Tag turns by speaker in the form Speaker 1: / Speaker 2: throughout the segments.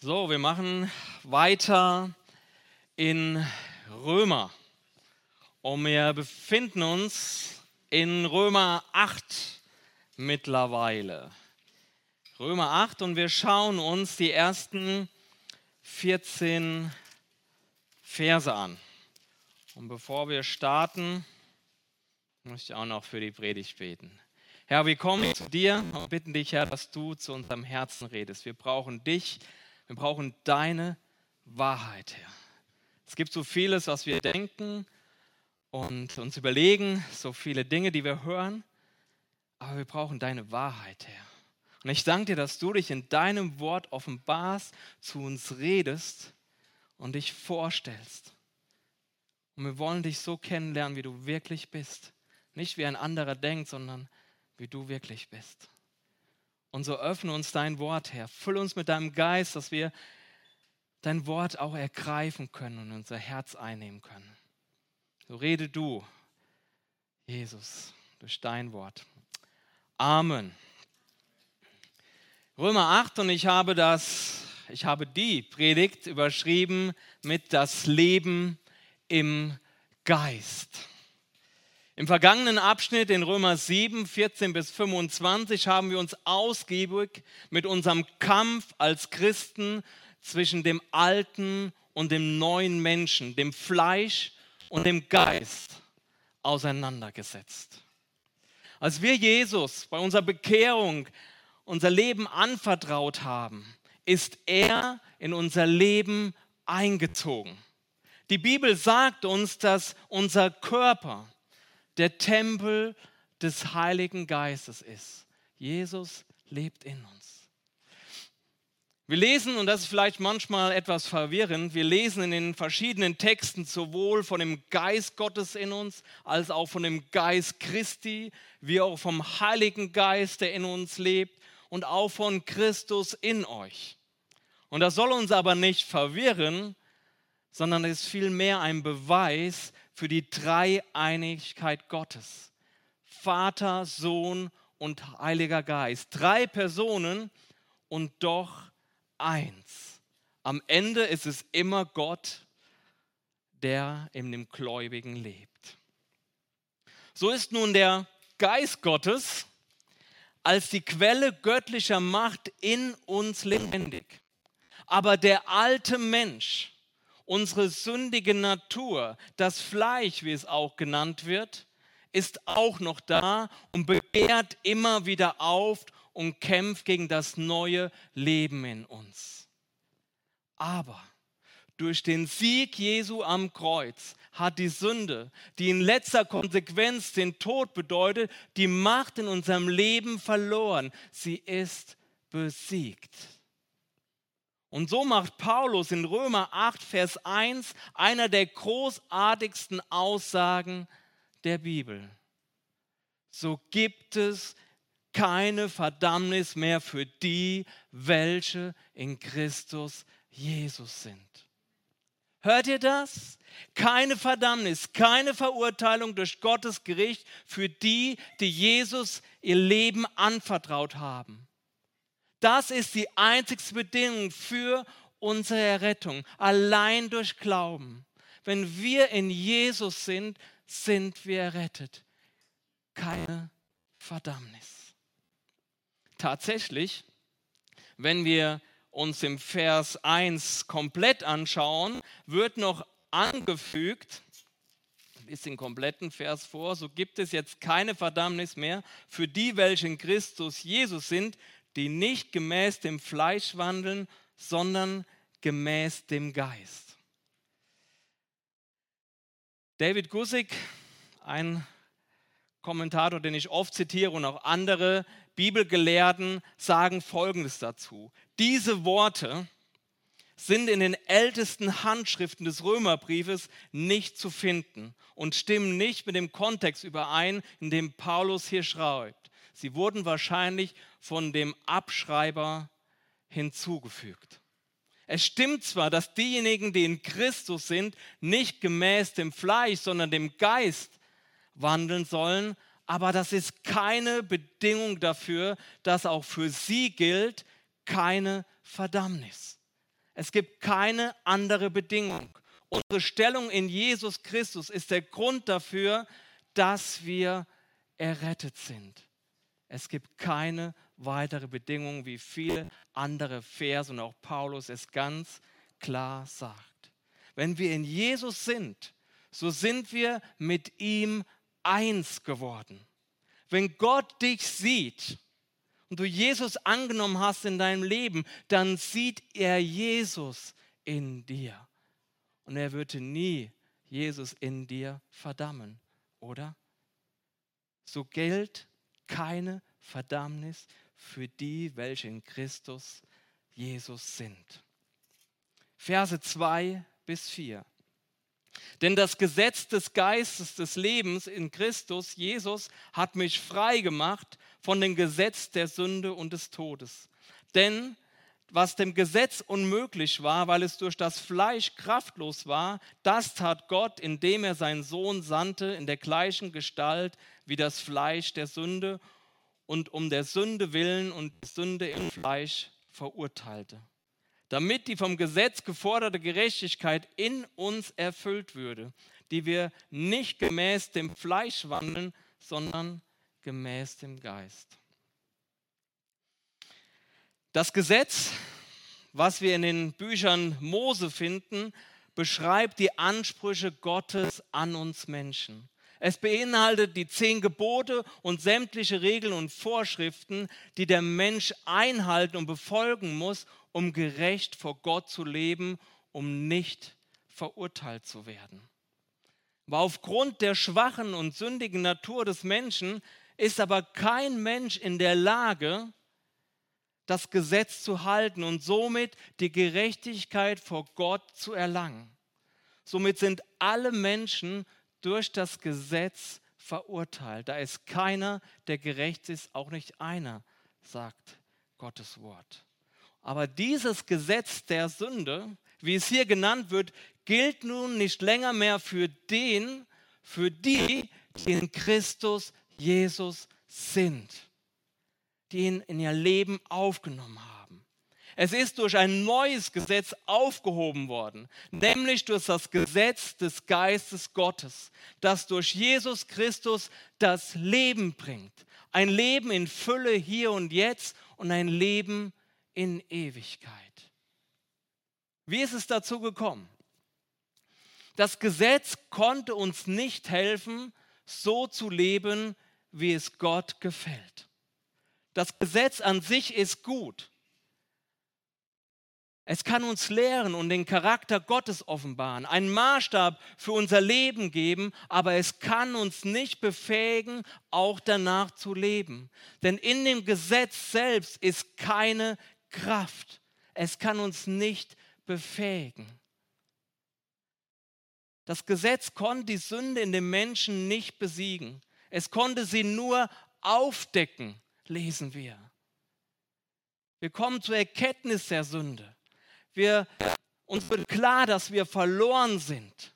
Speaker 1: So, wir machen weiter in Römer. Und wir befinden uns in Römer 8 mittlerweile. Römer 8 und wir schauen uns die ersten 14 Verse an. Und bevor wir starten, möchte ich auch noch für die Predigt beten. Herr, wir kommen zu dir und bitten dich, Herr, dass du zu unserem Herzen redest. Wir brauchen dich, wir brauchen deine Wahrheit, Herr. Es gibt so vieles, was wir denken und uns überlegen, so viele Dinge, die wir hören, aber wir brauchen deine Wahrheit, Herr. Und ich danke dir, dass du dich in deinem Wort offenbarst, zu uns redest und dich vorstellst. Und wir wollen dich so kennenlernen, wie du wirklich bist. Nicht wie ein anderer denkt, sondern wie du wirklich bist. Und so öffne uns dein Wort, Herr. Fülle uns mit deinem Geist, dass wir dein Wort auch ergreifen können und unser Herz einnehmen können. So rede du, Jesus, durch dein Wort. Amen. Römer 8 und ich habe das, ich habe die Predigt überschrieben mit das Leben im Geist. Im vergangenen Abschnitt in Römer 7, 14 bis 25 haben wir uns ausgiebig mit unserem Kampf als Christen zwischen dem alten und dem neuen Menschen, dem Fleisch und dem Geist auseinandergesetzt. Als wir Jesus bei unserer Bekehrung unser Leben anvertraut haben, ist er in unser Leben eingezogen. Die Bibel sagt uns, dass unser Körper, der Tempel des Heiligen Geistes ist. Jesus lebt in uns. Wir lesen, und das ist vielleicht manchmal etwas verwirrend, wir lesen in den verschiedenen Texten sowohl von dem Geist Gottes in uns, als auch von dem Geist Christi, wie auch vom Heiligen Geist, der in uns lebt, und auch von Christus in euch. Und das soll uns aber nicht verwirren, sondern es ist vielmehr ein Beweis für die Dreieinigkeit Gottes. Vater, Sohn und Heiliger Geist. Drei Personen und doch eins. Am Ende ist es immer Gott, der in dem Gläubigen lebt. So ist nun der Geist Gottes als die Quelle göttlicher Macht in uns lebendig. Aber der alte Mensch, Unsere sündige Natur, das Fleisch, wie es auch genannt wird, ist auch noch da und begehrt immer wieder auf und kämpft gegen das neue Leben in uns. Aber durch den Sieg Jesu am Kreuz hat die Sünde, die in letzter Konsequenz den Tod bedeutet, die Macht in unserem Leben verloren. Sie ist besiegt. Und so macht Paulus in Römer 8, Vers 1 einer der großartigsten Aussagen der Bibel. So gibt es keine Verdammnis mehr für die, welche in Christus Jesus sind. Hört ihr das? Keine Verdammnis, keine Verurteilung durch Gottes Gericht für die, die Jesus ihr Leben anvertraut haben. Das ist die einzigste Bedingung für unsere Errettung, allein durch Glauben. Wenn wir in Jesus sind, sind wir errettet. Keine Verdammnis. Tatsächlich, wenn wir uns im Vers 1 komplett anschauen, wird noch angefügt, ist den kompletten Vers vor, so gibt es jetzt keine Verdammnis mehr für die, welche in Christus Jesus sind, die nicht gemäß dem Fleisch wandeln, sondern gemäß dem Geist. David Gussig, ein Kommentator, den ich oft zitiere und auch andere Bibelgelehrten sagen Folgendes dazu. Diese Worte sind in den ältesten Handschriften des Römerbriefes nicht zu finden und stimmen nicht mit dem Kontext überein, in dem Paulus hier schreibt. Sie wurden wahrscheinlich von dem Abschreiber hinzugefügt. Es stimmt zwar, dass diejenigen, die in Christus sind, nicht gemäß dem Fleisch, sondern dem Geist wandeln sollen, aber das ist keine Bedingung dafür, dass auch für sie gilt keine Verdammnis. Es gibt keine andere Bedingung. Unsere Stellung in Jesus Christus ist der Grund dafür, dass wir errettet sind. Es gibt keine weitere Bedingung, wie viele andere Vers und auch Paulus es ganz klar sagt. Wenn wir in Jesus sind, so sind wir mit ihm eins geworden. Wenn Gott dich sieht und du Jesus angenommen hast in deinem Leben, dann sieht er Jesus in dir. Und er würde nie Jesus in dir verdammen, oder? So gilt keine Verdammnis für die, welche in Christus Jesus sind. Verse 2 bis 4. Denn das Gesetz des Geistes des Lebens in Christus, Jesus, hat mich frei gemacht von dem Gesetz der Sünde und des Todes. Denn was dem Gesetz unmöglich war, weil es durch das Fleisch kraftlos war, das tat Gott, indem er seinen Sohn sandte in der gleichen Gestalt wie das Fleisch der Sünde und um der Sünde willen und Sünde im Fleisch verurteilte damit die vom Gesetz geforderte Gerechtigkeit in uns erfüllt würde, die wir nicht gemäß dem Fleisch wandeln, sondern gemäß dem Geist. Das Gesetz, was wir in den Büchern Mose finden, beschreibt die Ansprüche Gottes an uns Menschen. Es beinhaltet die zehn Gebote und sämtliche Regeln und Vorschriften, die der Mensch einhalten und befolgen muss, um gerecht vor Gott zu leben, um nicht verurteilt zu werden. Aber aufgrund der schwachen und sündigen Natur des Menschen ist aber kein Mensch in der Lage, das Gesetz zu halten und somit die Gerechtigkeit vor Gott zu erlangen. Somit sind alle Menschen durch das Gesetz verurteilt. Da ist keiner, der gerecht ist, auch nicht einer, sagt Gottes Wort. Aber dieses Gesetz der Sünde, wie es hier genannt wird, gilt nun nicht länger mehr für den, für die, die in Christus Jesus sind, die ihn in ihr Leben aufgenommen haben. Es ist durch ein neues Gesetz aufgehoben worden, nämlich durch das Gesetz des Geistes Gottes, das durch Jesus Christus das Leben bringt. Ein Leben in Fülle hier und jetzt und ein Leben in Ewigkeit. Wie ist es dazu gekommen? Das Gesetz konnte uns nicht helfen, so zu leben, wie es Gott gefällt. Das Gesetz an sich ist gut. Es kann uns lehren und den Charakter Gottes offenbaren, einen Maßstab für unser Leben geben, aber es kann uns nicht befähigen, auch danach zu leben. Denn in dem Gesetz selbst ist keine Kraft. Es kann uns nicht befähigen. Das Gesetz konnte die Sünde in dem Menschen nicht besiegen. Es konnte sie nur aufdecken, lesen wir. Wir kommen zur Erkenntnis der Sünde. Wir, uns wird klar, dass wir verloren sind.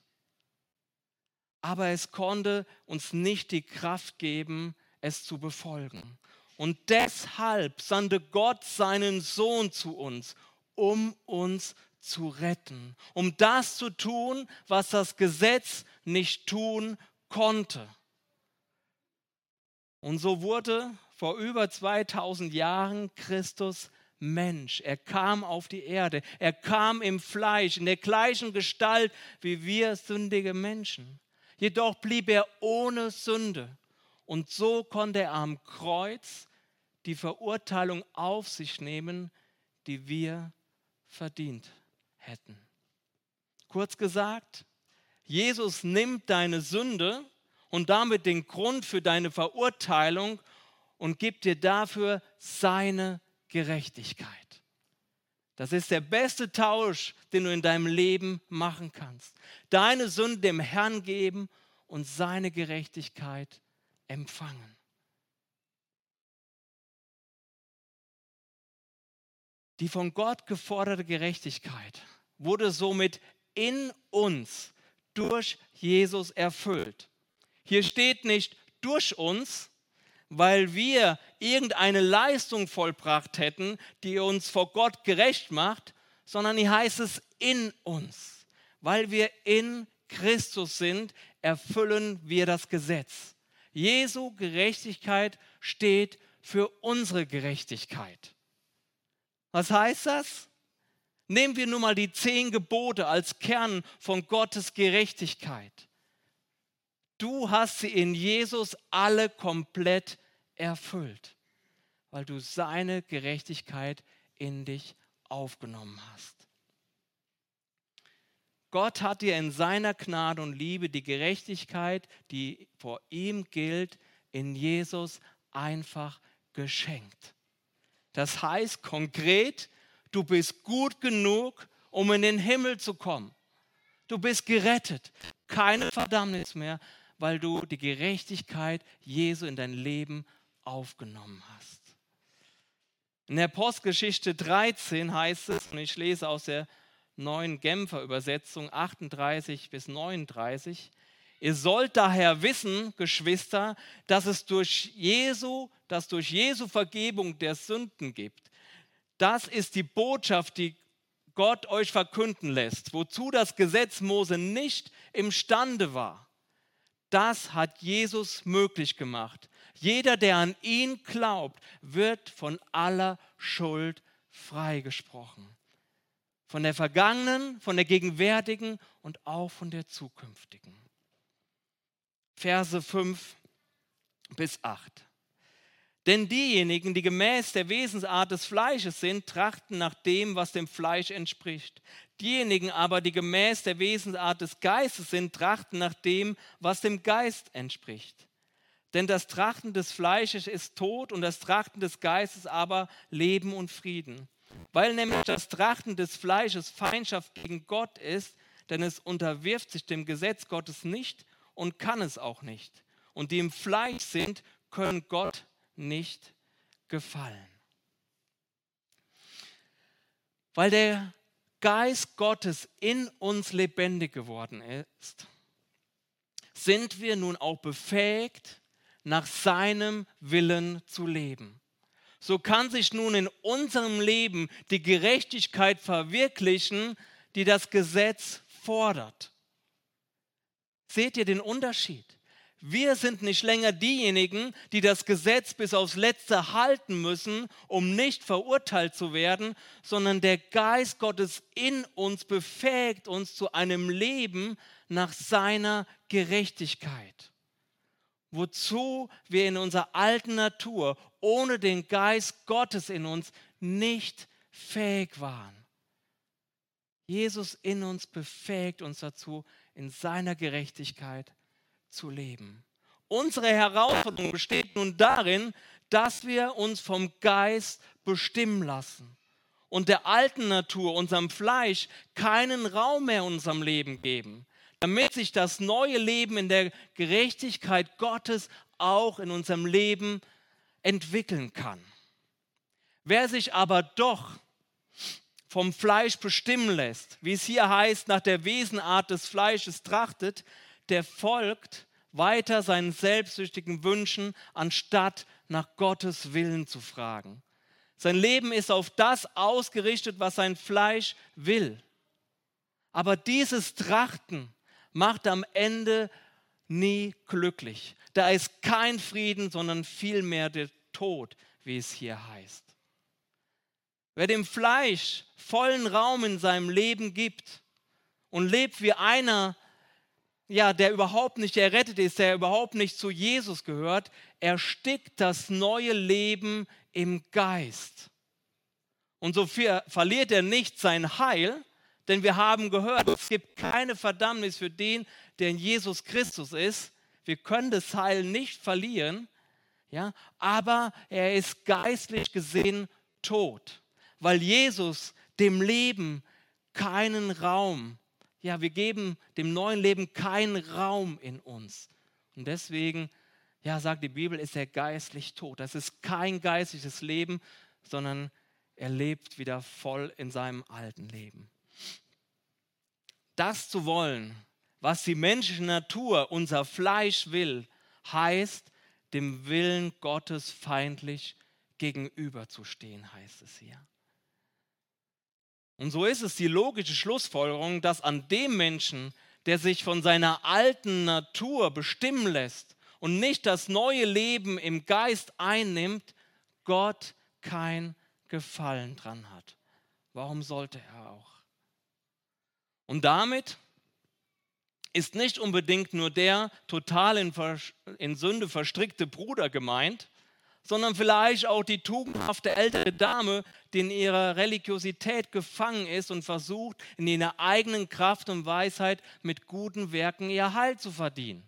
Speaker 1: Aber es konnte uns nicht die Kraft geben, es zu befolgen. Und deshalb sandte Gott seinen Sohn zu uns, um uns zu retten, um das zu tun, was das Gesetz nicht tun konnte. Und so wurde vor über 2000 Jahren Christus Mensch. Er kam auf die Erde. Er kam im Fleisch, in der gleichen Gestalt wie wir sündige Menschen. Jedoch blieb er ohne Sünde. Und so konnte er am Kreuz die Verurteilung auf sich nehmen, die wir verdient hätten. Kurz gesagt, Jesus nimmt deine Sünde und damit den Grund für deine Verurteilung und gibt dir dafür seine Gerechtigkeit. Das ist der beste Tausch, den du in deinem Leben machen kannst. Deine Sünde dem Herrn geben und seine Gerechtigkeit empfangen. Die von Gott geforderte Gerechtigkeit wurde somit in uns durch Jesus erfüllt. Hier steht nicht durch uns, weil wir irgendeine Leistung vollbracht hätten, die uns vor Gott gerecht macht, sondern hier heißt es in uns. Weil wir in Christus sind, erfüllen wir das Gesetz. Jesu Gerechtigkeit steht für unsere Gerechtigkeit. Was heißt das? Nehmen wir nun mal die zehn Gebote als Kern von Gottes Gerechtigkeit. Du hast sie in Jesus alle komplett erfüllt, weil du seine Gerechtigkeit in dich aufgenommen hast. Gott hat dir in seiner Gnade und Liebe die Gerechtigkeit, die vor ihm gilt, in Jesus einfach geschenkt. Das heißt konkret, Du bist gut genug, um in den Himmel zu kommen. Du bist gerettet. Keine Verdammnis mehr, weil du die Gerechtigkeit Jesu in dein Leben aufgenommen hast. In der Postgeschichte 13 heißt es, und ich lese aus der neuen Genfer Übersetzung 38 bis 39, Ihr sollt daher wissen, Geschwister, dass es durch Jesu, dass durch Jesu Vergebung der Sünden gibt. Das ist die Botschaft, die Gott euch verkünden lässt, wozu das Gesetz Mose nicht imstande war. Das hat Jesus möglich gemacht. Jeder, der an ihn glaubt, wird von aller Schuld freigesprochen. Von der vergangenen, von der gegenwärtigen und auch von der zukünftigen. Verse 5 bis 8. Denn diejenigen, die gemäß der Wesensart des Fleisches sind, trachten nach dem, was dem Fleisch entspricht. Diejenigen aber, die gemäß der Wesensart des Geistes sind, trachten nach dem, was dem Geist entspricht. Denn das Trachten des Fleisches ist Tod und das Trachten des Geistes aber Leben und Frieden. Weil nämlich das Trachten des Fleisches Feindschaft gegen Gott ist, denn es unterwirft sich dem Gesetz Gottes nicht und kann es auch nicht. Und die im Fleisch sind, können Gott nicht gefallen. Weil der Geist Gottes in uns lebendig geworden ist, sind wir nun auch befähigt, nach seinem Willen zu leben. So kann sich nun in unserem Leben die Gerechtigkeit verwirklichen, die das Gesetz fordert. Seht ihr den Unterschied? Wir sind nicht länger diejenigen, die das Gesetz bis aufs Letzte halten müssen, um nicht verurteilt zu werden, sondern der Geist Gottes in uns befähigt uns zu einem Leben nach seiner Gerechtigkeit. Wozu wir in unserer alten Natur ohne den Geist Gottes in uns nicht fähig waren. Jesus in uns befähigt uns dazu, in seiner Gerechtigkeit zu leben. Unsere Herausforderung besteht nun darin, dass wir uns vom Geist bestimmen lassen und der alten Natur, unserem Fleisch, keinen Raum mehr in unserem Leben geben, damit sich das neue Leben in der Gerechtigkeit Gottes auch in unserem Leben entwickeln kann. Wer sich aber doch vom Fleisch bestimmen lässt, wie es hier heißt, nach der Wesenart des Fleisches trachtet, der folgt weiter seinen selbstsüchtigen Wünschen, anstatt nach Gottes Willen zu fragen. Sein Leben ist auf das ausgerichtet, was sein Fleisch will. Aber dieses Trachten macht am Ende nie glücklich. Da ist kein Frieden, sondern vielmehr der Tod, wie es hier heißt. Wer dem Fleisch vollen Raum in seinem Leben gibt und lebt wie einer, ja, der überhaupt nicht errettet ist, der überhaupt nicht zu Jesus gehört, erstickt das neue Leben im Geist. Und so verliert er nicht sein Heil, denn wir haben gehört, es gibt keine Verdammnis für den, der in Jesus Christus ist. Wir können das Heil nicht verlieren, ja, aber er ist geistlich gesehen tot, weil Jesus dem Leben keinen Raum ja, wir geben dem neuen Leben keinen Raum in uns. Und deswegen, ja, sagt die Bibel, ist er geistlich tot. Das ist kein geistliches Leben, sondern er lebt wieder voll in seinem alten Leben. Das zu wollen, was die menschliche Natur, unser Fleisch will, heißt, dem Willen Gottes feindlich gegenüberzustehen, heißt es hier. Und so ist es die logische Schlussfolgerung, dass an dem Menschen, der sich von seiner alten Natur bestimmen lässt und nicht das neue Leben im Geist einnimmt, Gott kein Gefallen dran hat. Warum sollte er auch? Und damit ist nicht unbedingt nur der total in, in Sünde verstrickte Bruder gemeint, sondern vielleicht auch die tugendhafte ältere Dame, die in ihrer Religiosität gefangen ist und versucht, in ihrer eigenen Kraft und Weisheit mit guten Werken ihr Heil zu verdienen.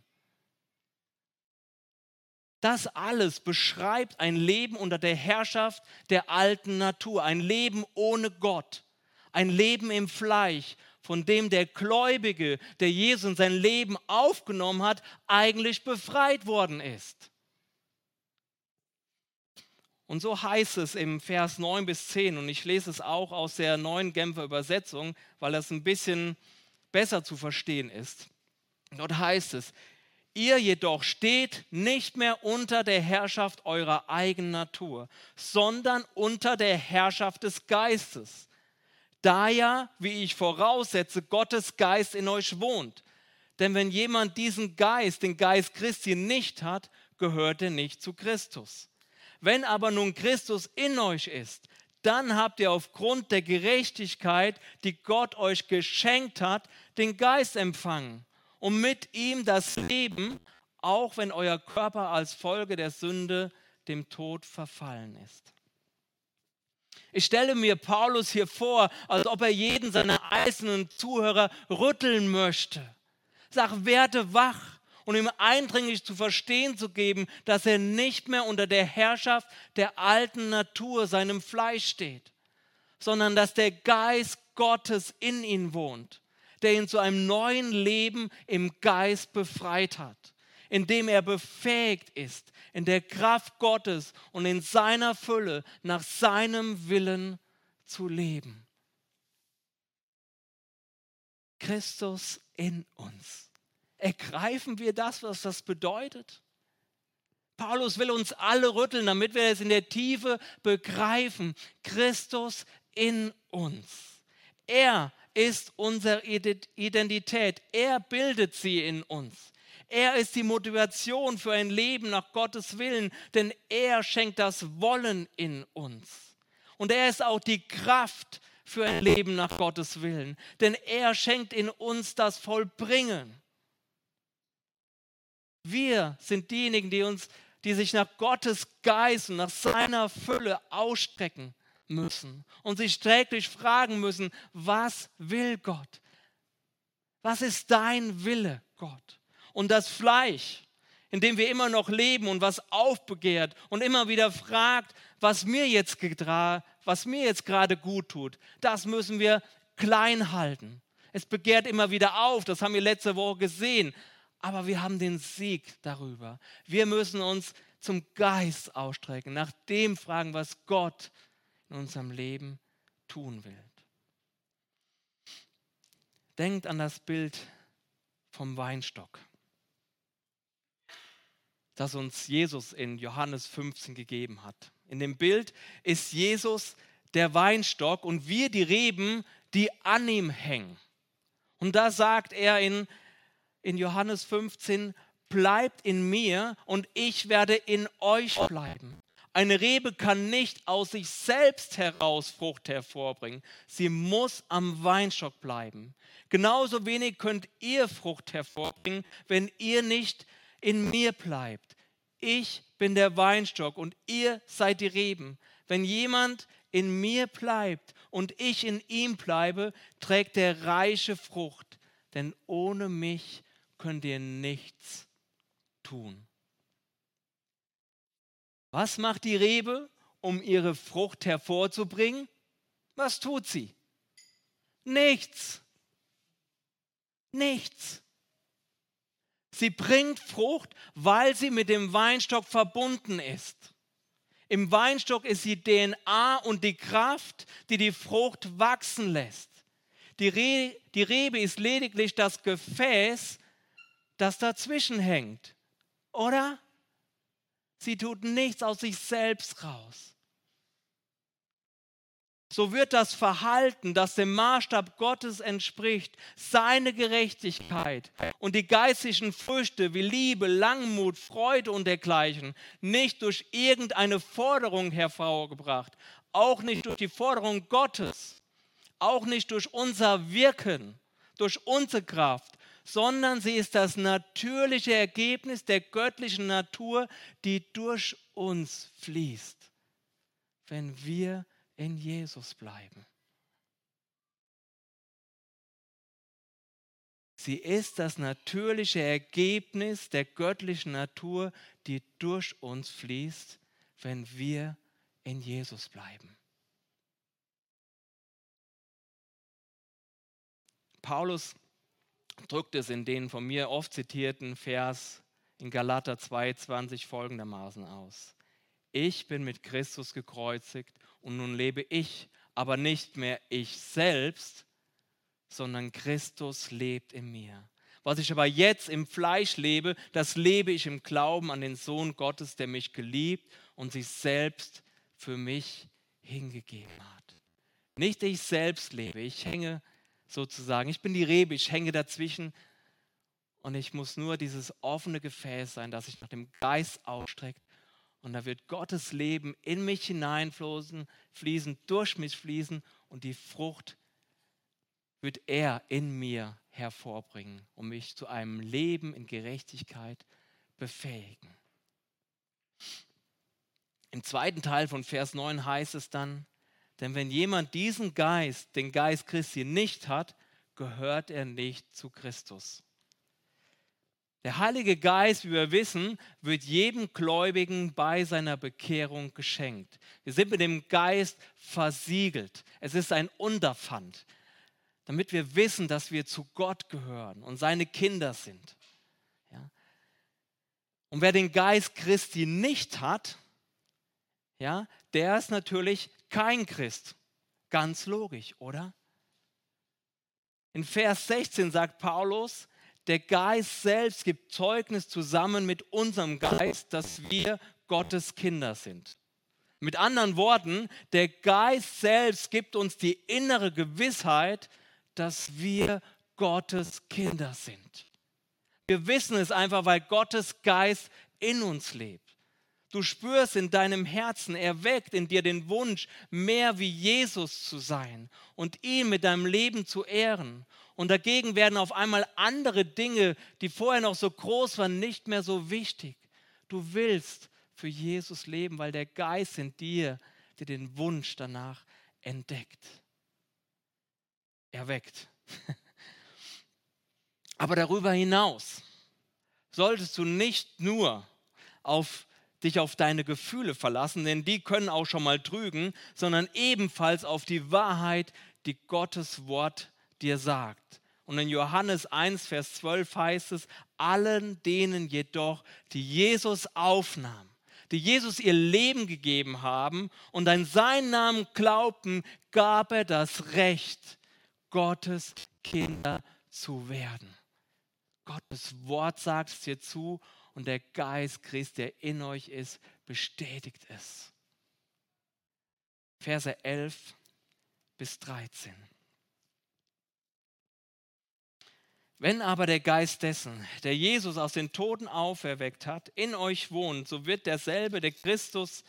Speaker 1: Das alles beschreibt ein Leben unter der Herrschaft der alten Natur, ein Leben ohne Gott, ein Leben im Fleisch, von dem der Gläubige, der Jesus in sein Leben aufgenommen hat, eigentlich befreit worden ist. Und so heißt es im Vers 9 bis 10, und ich lese es auch aus der neuen Genfer Übersetzung, weil das ein bisschen besser zu verstehen ist. Dort heißt es, ihr jedoch steht nicht mehr unter der Herrschaft eurer eigenen Natur, sondern unter der Herrschaft des Geistes. Da ja, wie ich voraussetze, Gottes Geist in euch wohnt. Denn wenn jemand diesen Geist, den Geist Christi nicht hat, gehört er nicht zu Christus. Wenn aber nun Christus in euch ist, dann habt ihr aufgrund der Gerechtigkeit, die Gott euch geschenkt hat, den Geist empfangen und mit ihm das Leben, auch wenn euer Körper als Folge der Sünde dem Tod verfallen ist. Ich stelle mir Paulus hier vor, als ob er jeden seiner einzelnen Zuhörer rütteln möchte. Sag, werde wach, und ihm eindringlich zu verstehen zu geben, dass er nicht mehr unter der Herrschaft der alten Natur, seinem Fleisch steht, sondern dass der Geist Gottes in ihn wohnt, der ihn zu einem neuen Leben im Geist befreit hat, indem er befähigt ist, in der Kraft Gottes und in seiner Fülle nach seinem Willen zu leben. Christus in uns. Ergreifen wir das, was das bedeutet? Paulus will uns alle rütteln, damit wir es in der Tiefe begreifen. Christus in uns. Er ist unsere Identität. Er bildet sie in uns. Er ist die Motivation für ein Leben nach Gottes Willen, denn er schenkt das Wollen in uns. Und er ist auch die Kraft für ein Leben nach Gottes Willen, denn er schenkt in uns das Vollbringen. Wir sind diejenigen, die uns, die sich nach Gottes Geist und nach seiner Fülle ausstrecken müssen und sich täglich fragen müssen, was will Gott? Was ist dein Wille, Gott? Und das Fleisch, in dem wir immer noch leben und was aufbegehrt und immer wieder fragt, was mir jetzt, was mir jetzt gerade gut tut, das müssen wir klein halten. Es begehrt immer wieder auf, das haben wir letzte Woche gesehen aber wir haben den Sieg darüber. Wir müssen uns zum Geist ausstrecken, nach dem fragen, was Gott in unserem Leben tun will. Denkt an das Bild vom Weinstock, das uns Jesus in Johannes 15 gegeben hat. In dem Bild ist Jesus der Weinstock und wir die Reben, die an ihm hängen. Und da sagt er in in Johannes 15, bleibt in mir und ich werde in euch bleiben. Eine Rebe kann nicht aus sich selbst heraus Frucht hervorbringen. Sie muss am Weinstock bleiben. Genauso wenig könnt ihr Frucht hervorbringen, wenn ihr nicht in mir bleibt. Ich bin der Weinstock und ihr seid die Reben. Wenn jemand in mir bleibt und ich in ihm bleibe, trägt er reiche Frucht. Denn ohne mich könnt ihr nichts tun. Was macht die Rebe, um ihre Frucht hervorzubringen? Was tut sie? Nichts. Nichts. Sie bringt Frucht, weil sie mit dem Weinstock verbunden ist. Im Weinstock ist die DNA und die Kraft, die die Frucht wachsen lässt. Die, Re die Rebe ist lediglich das Gefäß, das dazwischen hängt. Oder? Sie tut nichts aus sich selbst raus. so wird das Verhalten, das dem Maßstab Gottes entspricht, seine Gerechtigkeit und die geistlichen Früchte wie Liebe, Langmut, Freude und dergleichen nicht durch irgendeine Forderung hervorgebracht, auch nicht durch die Forderung Gottes, auch nicht durch unser Wirken, durch unsere Kraft, sondern sie ist das natürliche Ergebnis der göttlichen Natur, die durch uns fließt, wenn wir in Jesus bleiben. Sie ist das natürliche Ergebnis der göttlichen Natur, die durch uns fließt, wenn wir in Jesus bleiben. Paulus drückt es in den von mir oft zitierten Vers in Galater 2,20 folgendermaßen aus. Ich bin mit Christus gekreuzigt und nun lebe ich, aber nicht mehr ich selbst, sondern Christus lebt in mir. Was ich aber jetzt im Fleisch lebe, das lebe ich im Glauben an den Sohn Gottes, der mich geliebt und sich selbst für mich hingegeben hat. Nicht ich selbst lebe, ich hänge sozusagen, ich bin die Rebe, ich hänge dazwischen. Und ich muss nur dieses offene Gefäß sein, das sich nach dem Geist ausstreckt. Und da wird Gottes Leben in mich hineinfließen, fließen, durch mich fließen. Und die Frucht wird er in mir hervorbringen, um mich zu einem Leben in Gerechtigkeit befähigen. Im zweiten Teil von Vers 9 heißt es dann, denn wenn jemand diesen Geist, den Geist Christi nicht hat, gehört er nicht zu Christus. Der Heilige Geist, wie wir wissen, wird jedem Gläubigen bei seiner Bekehrung geschenkt. Wir sind mit dem Geist versiegelt. Es ist ein Unterpfand, damit wir wissen, dass wir zu Gott gehören und seine Kinder sind. Ja? Und wer den Geist Christi nicht hat, ja, der ist natürlich kein Christ. Ganz logisch, oder? In Vers 16 sagt Paulus, der Geist selbst gibt Zeugnis zusammen mit unserem Geist, dass wir Gottes Kinder sind. Mit anderen Worten, der Geist selbst gibt uns die innere Gewissheit, dass wir Gottes Kinder sind. Wir wissen es einfach, weil Gottes Geist in uns lebt. Du spürst in deinem Herzen, er weckt in dir den Wunsch, mehr wie Jesus zu sein und ihn mit deinem Leben zu ehren. Und dagegen werden auf einmal andere Dinge, die vorher noch so groß waren, nicht mehr so wichtig. Du willst für Jesus leben, weil der Geist in dir dir den Wunsch danach entdeckt. Erweckt. Aber darüber hinaus solltest du nicht nur auf dich auf deine Gefühle verlassen, denn die können auch schon mal trügen, sondern ebenfalls auf die Wahrheit, die Gottes Wort dir sagt. Und in Johannes 1, Vers 12 heißt es, allen denen jedoch, die Jesus aufnahm, die Jesus ihr Leben gegeben haben und an seinen Namen glaubten, gab er das Recht, Gottes Kinder zu werden. Gottes Wort sagt es dir zu und der Geist Christi, der in euch ist, bestätigt es. Verse 11 bis 13. Wenn aber der Geist dessen, der Jesus aus den Toten auferweckt hat, in euch wohnt, so wird derselbe, der Christus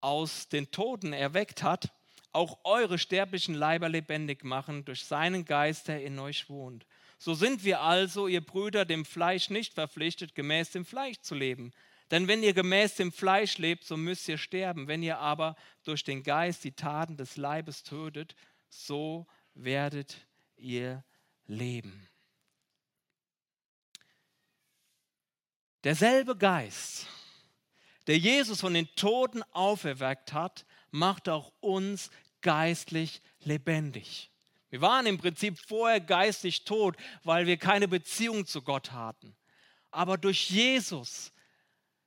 Speaker 1: aus den Toten erweckt hat, auch eure sterblichen Leiber lebendig machen durch seinen Geist, der in euch wohnt. So sind wir also, ihr Brüder, dem Fleisch nicht verpflichtet, gemäß dem Fleisch zu leben. Denn wenn ihr gemäß dem Fleisch lebt, so müsst ihr sterben. Wenn ihr aber durch den Geist die Taten des Leibes tötet, so werdet ihr leben. Derselbe Geist, der Jesus von den Toten auferweckt hat, macht auch uns geistlich lebendig. Wir waren im Prinzip vorher geistig tot, weil wir keine Beziehung zu Gott hatten. Aber durch Jesus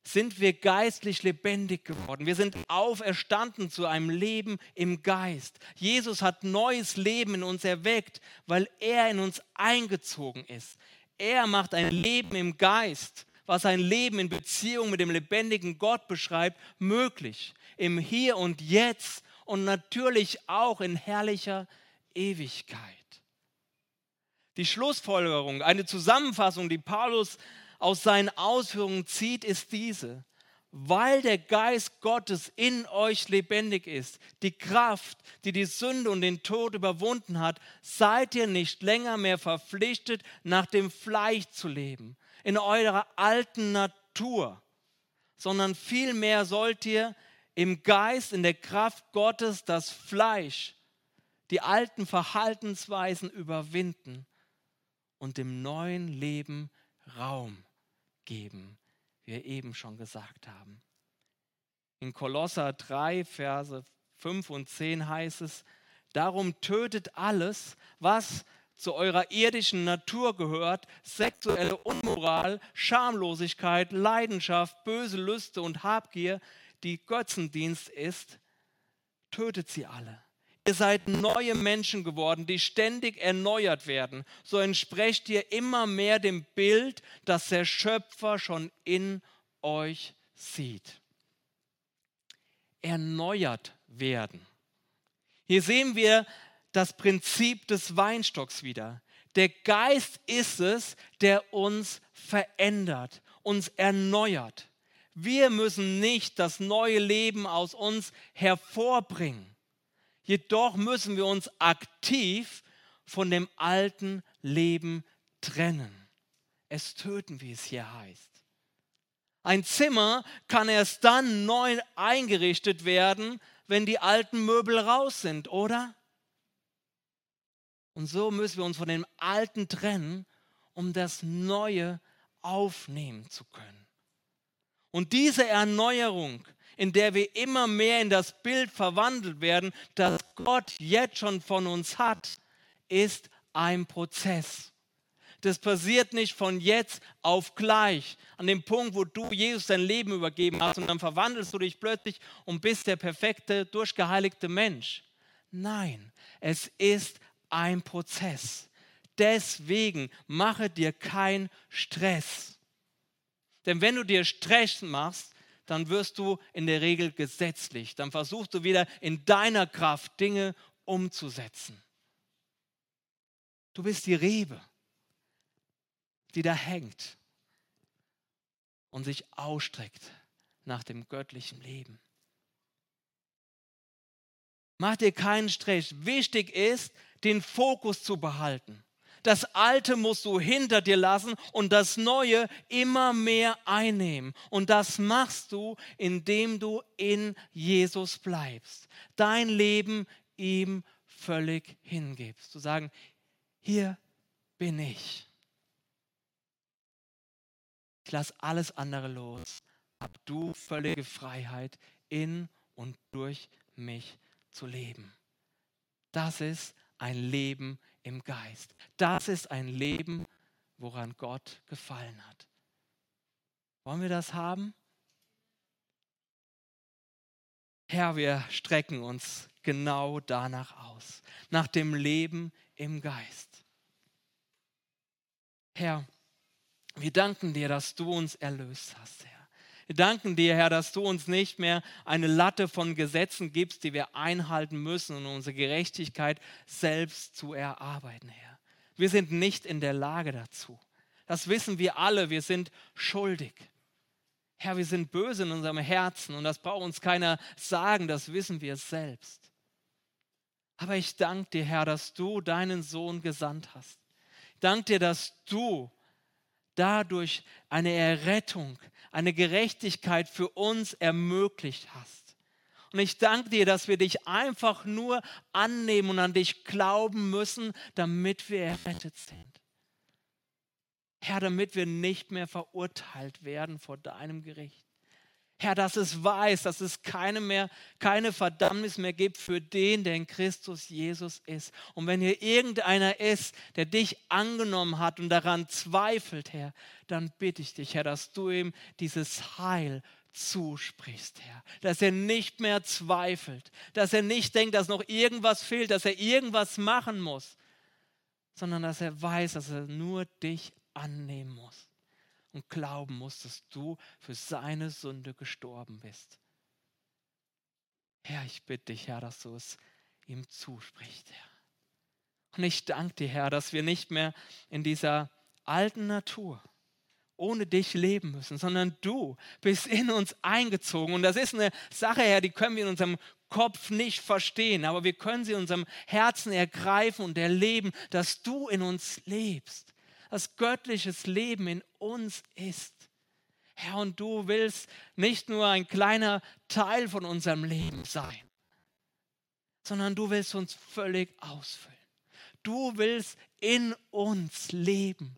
Speaker 1: sind wir geistlich lebendig geworden. Wir sind auferstanden zu einem Leben im Geist. Jesus hat neues Leben in uns erweckt, weil er in uns eingezogen ist. Er macht ein Leben im Geist, was ein Leben in Beziehung mit dem lebendigen Gott beschreibt, möglich. Im Hier und Jetzt und natürlich auch in herrlicher Ewigkeit. Die Schlussfolgerung, eine Zusammenfassung, die Paulus aus seinen Ausführungen zieht, ist diese. Weil der Geist Gottes in euch lebendig ist, die Kraft, die die Sünde und den Tod überwunden hat, seid ihr nicht länger mehr verpflichtet, nach dem Fleisch zu leben, in eurer alten Natur, sondern vielmehr sollt ihr im Geist, in der Kraft Gottes das Fleisch, die alten Verhaltensweisen überwinden und dem neuen Leben Raum geben, wie wir eben schon gesagt haben. In Kolosser 3, Verse 5 und 10 heißt es, darum tötet alles, was zu eurer irdischen Natur gehört, sexuelle Unmoral, Schamlosigkeit, Leidenschaft, böse Lüste und Habgier, die Götzendienst ist, tötet sie alle. Ihr seid neue Menschen geworden, die ständig erneuert werden. So entsprecht ihr immer mehr dem Bild, das der Schöpfer schon in euch sieht. Erneuert werden. Hier sehen wir das Prinzip des Weinstocks wieder. Der Geist ist es, der uns verändert, uns erneuert. Wir müssen nicht das neue Leben aus uns hervorbringen. Jedoch müssen wir uns aktiv von dem alten Leben trennen. Es töten, wie es hier heißt. Ein Zimmer kann erst dann neu eingerichtet werden, wenn die alten Möbel raus sind, oder? Und so müssen wir uns von dem Alten trennen, um das Neue aufnehmen zu können. Und diese Erneuerung in der wir immer mehr in das Bild verwandelt werden, das Gott jetzt schon von uns hat, ist ein Prozess. Das passiert nicht von jetzt auf gleich, an dem Punkt, wo du Jesus dein Leben übergeben hast und dann verwandelst du dich plötzlich und bist der perfekte, durchgeheiligte Mensch. Nein, es ist ein Prozess. Deswegen mache dir keinen Stress. Denn wenn du dir Stress machst, dann wirst du in der Regel gesetzlich. Dann versuchst du wieder in deiner Kraft Dinge umzusetzen. Du bist die Rebe, die da hängt und sich ausstreckt nach dem göttlichen Leben. Mach dir keinen Stress. Wichtig ist, den Fokus zu behalten. Das Alte musst du hinter dir lassen und das Neue immer mehr einnehmen. Und das machst du, indem du in Jesus bleibst. Dein Leben ihm völlig hingibst. Zu sagen, hier bin ich. Ich lasse alles andere los. Hab du völlige Freiheit in und durch mich zu leben. Das ist ein Leben im Geist. Das ist ein Leben, woran Gott gefallen hat. Wollen wir das haben? Herr, wir strecken uns genau danach aus, nach dem Leben im Geist. Herr, wir danken dir, dass du uns erlöst hast, Herr. Wir danken dir, Herr, dass du uns nicht mehr eine Latte von Gesetzen gibst, die wir einhalten müssen, um unsere Gerechtigkeit selbst zu erarbeiten, Herr. Wir sind nicht in der Lage dazu. Das wissen wir alle, wir sind schuldig. Herr, wir sind böse in unserem Herzen und das braucht uns keiner sagen, das wissen wir selbst. Aber ich danke dir, Herr, dass du deinen Sohn gesandt hast. Ich danke dir, dass du dadurch eine Errettung, eine Gerechtigkeit für uns ermöglicht hast. Und ich danke dir, dass wir dich einfach nur annehmen und an dich glauben müssen, damit wir errettet sind. Herr, damit wir nicht mehr verurteilt werden vor deinem Gericht. Herr, dass es weiß, dass es keine, mehr, keine Verdammnis mehr gibt für den, der in Christus Jesus ist. Und wenn hier irgendeiner ist, der dich angenommen hat und daran zweifelt, Herr, dann bitte ich dich, Herr, dass du ihm dieses Heil zusprichst, Herr. Dass er nicht mehr zweifelt, dass er nicht denkt, dass noch irgendwas fehlt, dass er irgendwas machen muss, sondern dass er weiß, dass er nur dich annehmen muss und glauben muss, dass du für seine Sünde gestorben bist. Herr, ich bitte dich, Herr, dass du es ihm zusprichst, Herr. Und ich danke dir, Herr, dass wir nicht mehr in dieser alten Natur ohne dich leben müssen, sondern du bist in uns eingezogen. Und das ist eine Sache, Herr, die können wir in unserem Kopf nicht verstehen, aber wir können sie in unserem Herzen ergreifen und erleben, dass du in uns lebst, dass göttliches Leben in uns ist. Herr, und du willst nicht nur ein kleiner Teil von unserem Leben sein, sondern du willst uns völlig ausfüllen. Du willst in uns leben.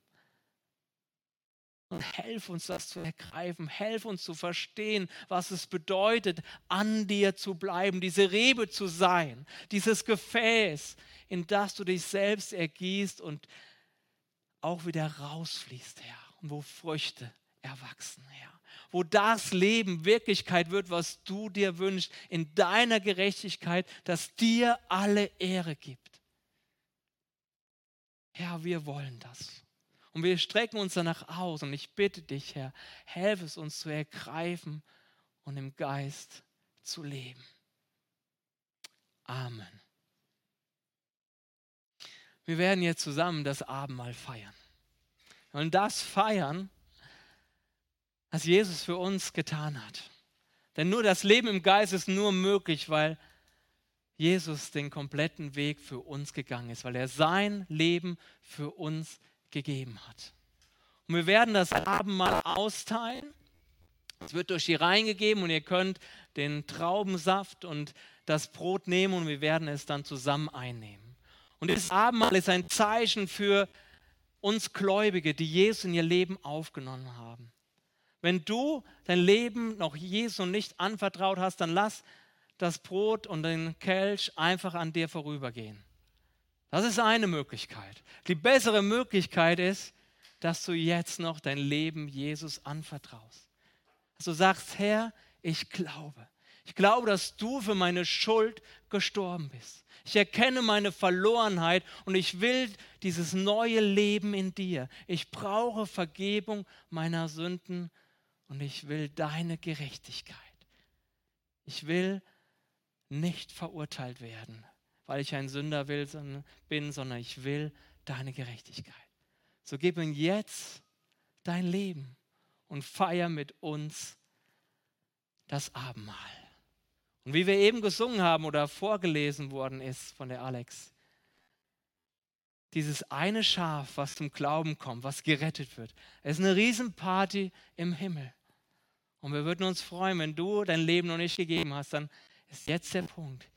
Speaker 1: Und helf uns das zu ergreifen, helf uns zu verstehen, was es bedeutet, an dir zu bleiben, diese Rebe zu sein, dieses Gefäß, in das du dich selbst ergießt und auch wieder rausfließt, Herr, und wo Früchte erwachsen, Herr. Wo das Leben Wirklichkeit wird, was du dir wünschst, in deiner Gerechtigkeit, das dir alle Ehre gibt. Herr, wir wollen das. Und wir strecken uns danach aus. Und ich bitte dich, Herr, helf es uns zu ergreifen und im Geist zu leben. Amen. Wir werden jetzt zusammen das Abendmahl feiern. Und das feiern, was Jesus für uns getan hat. Denn nur das Leben im Geist ist nur möglich, weil Jesus den kompletten Weg für uns gegangen ist, weil er sein Leben für uns gegeben hat. Und wir werden das Abendmahl austeilen. Es wird durch die Reihen gegeben und ihr könnt den Traubensaft und das Brot nehmen und wir werden es dann zusammen einnehmen. Und das Abendmahl ist ein Zeichen für uns Gläubige, die Jesus in ihr Leben aufgenommen haben. Wenn du dein Leben noch Jesus nicht anvertraut hast, dann lass das Brot und den Kelch einfach an dir vorübergehen. Das ist eine Möglichkeit. Die bessere Möglichkeit ist, dass du jetzt noch dein Leben Jesus anvertraust. Dass du sagst, Herr, ich glaube. Ich glaube, dass du für meine Schuld gestorben bist. Ich erkenne meine Verlorenheit und ich will dieses neue Leben in dir. Ich brauche Vergebung meiner Sünden und ich will deine Gerechtigkeit. Ich will nicht verurteilt werden, weil ich ein Sünder will, sondern, bin, sondern ich will deine Gerechtigkeit. So gib ihm jetzt dein Leben und feier mit uns das Abendmahl. Und wie wir eben gesungen haben oder vorgelesen worden ist von der Alex, dieses eine Schaf, was zum Glauben kommt, was gerettet wird, ist eine Riesenparty im Himmel. Und wir würden uns freuen, wenn du dein Leben noch nicht gegeben hast, dann ist jetzt der Punkt.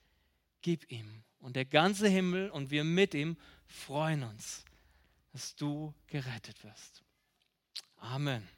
Speaker 1: Gib ihm und der ganze Himmel und wir mit ihm freuen uns, dass du gerettet wirst. Amen.